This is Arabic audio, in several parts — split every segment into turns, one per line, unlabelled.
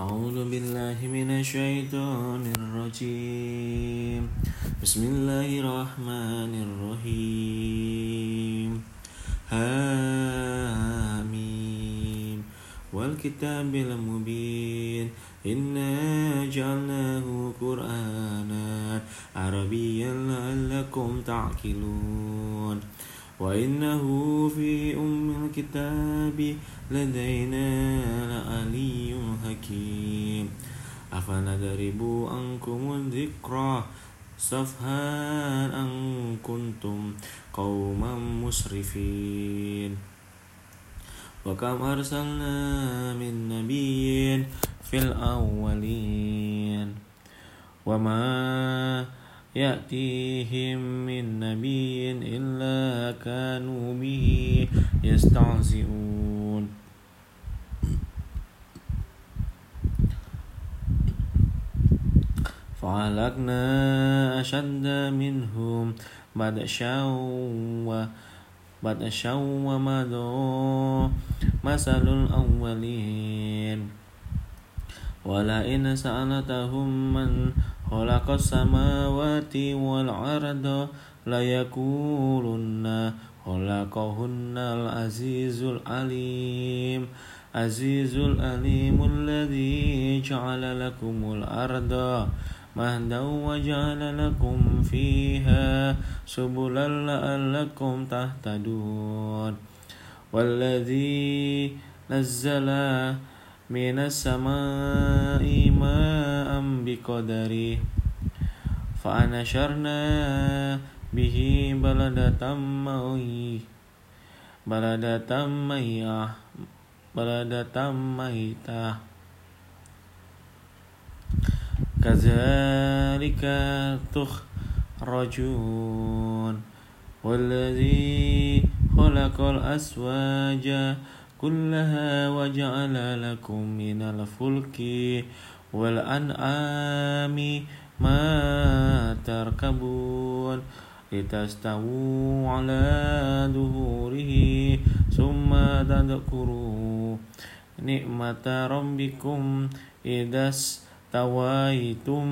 أعوذ بالله من الشيطان الرجيم. بسم الله الرحمن الرحيم. حميم. والكتاب المبين. إنا جعلناه قرآنا عربيا لعلكم تعقلون. وإنه في الكتاب لدينا لعلي حكيم. أفنضرب عنكم الذكرى صفها أن كنتم قوما مسرفين؟ وكم أرسلنا من نبي في الأولين؟ وما يأتيهم من نبي إلا كانوا به يستعزئون فعلقنا أشد منهم بدشا بدشا ومضوا مثل الأولين. ولئن سألتهم من خلق السماوات والأرض ليقولن خلقهن العزيز العليم. عزيز العليم الذي جعل لكم الأرض مهدا وجعل لكم فيها سبلا لعلكم تهتدون. والذي نزل من السماء ماء بقدره فأنشرنا به بلدة ميتة بلدة ميتة بلدة ميتة. كذلك تخرجون والذي خلق الأسواج كلها وجعل لكم من الفلك والأنعام ما تركبون لتستووا على ظهوره ثم تذكروا نعمة ربكم إذا استويتم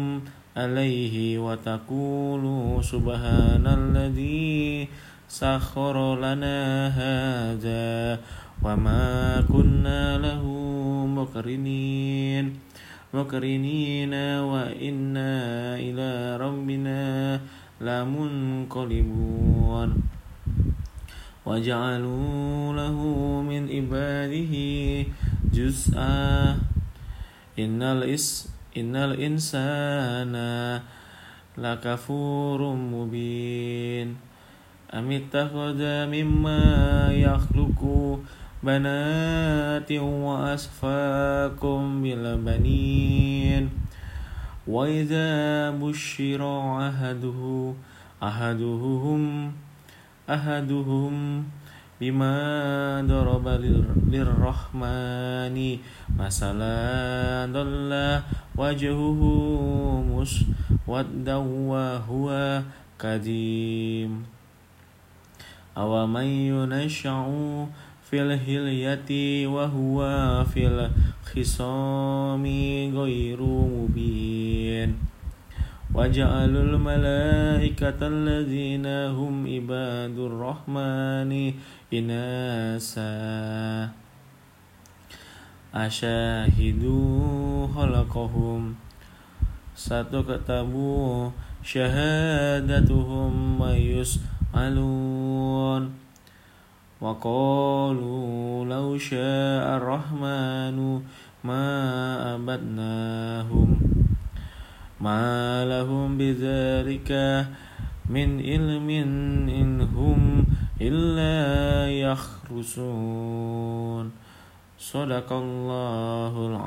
عليه وتقولوا سبحان الذي سخر لنا هذا وما كنا له مقرنين مقرنين وإنا إلى ربنا لمنقلبون. وجعلوا له من عباده جزءا. إن إن الإنسان لكفور مبين. أم اتخذ مما يخلق بنات وأسفاكم بالبنين. وإذا بشر أحده أحدهم أحدهم بما ضرب للرحمن. مثلا ضل وجهه مسودا وهو كديم أو من ينشأ في الهلية وهو في الخصام غير مبين وجعلوا الملائكة الذين هم عباد الرحمن إناسا أشاهدوا خلقهم ستكتب شهادتهم ويسألون وقالوا لو شاء الرحمن ما أبدناهم ما لهم بذلك من علم إن هم إلا يخرسون صدق الله العظيم.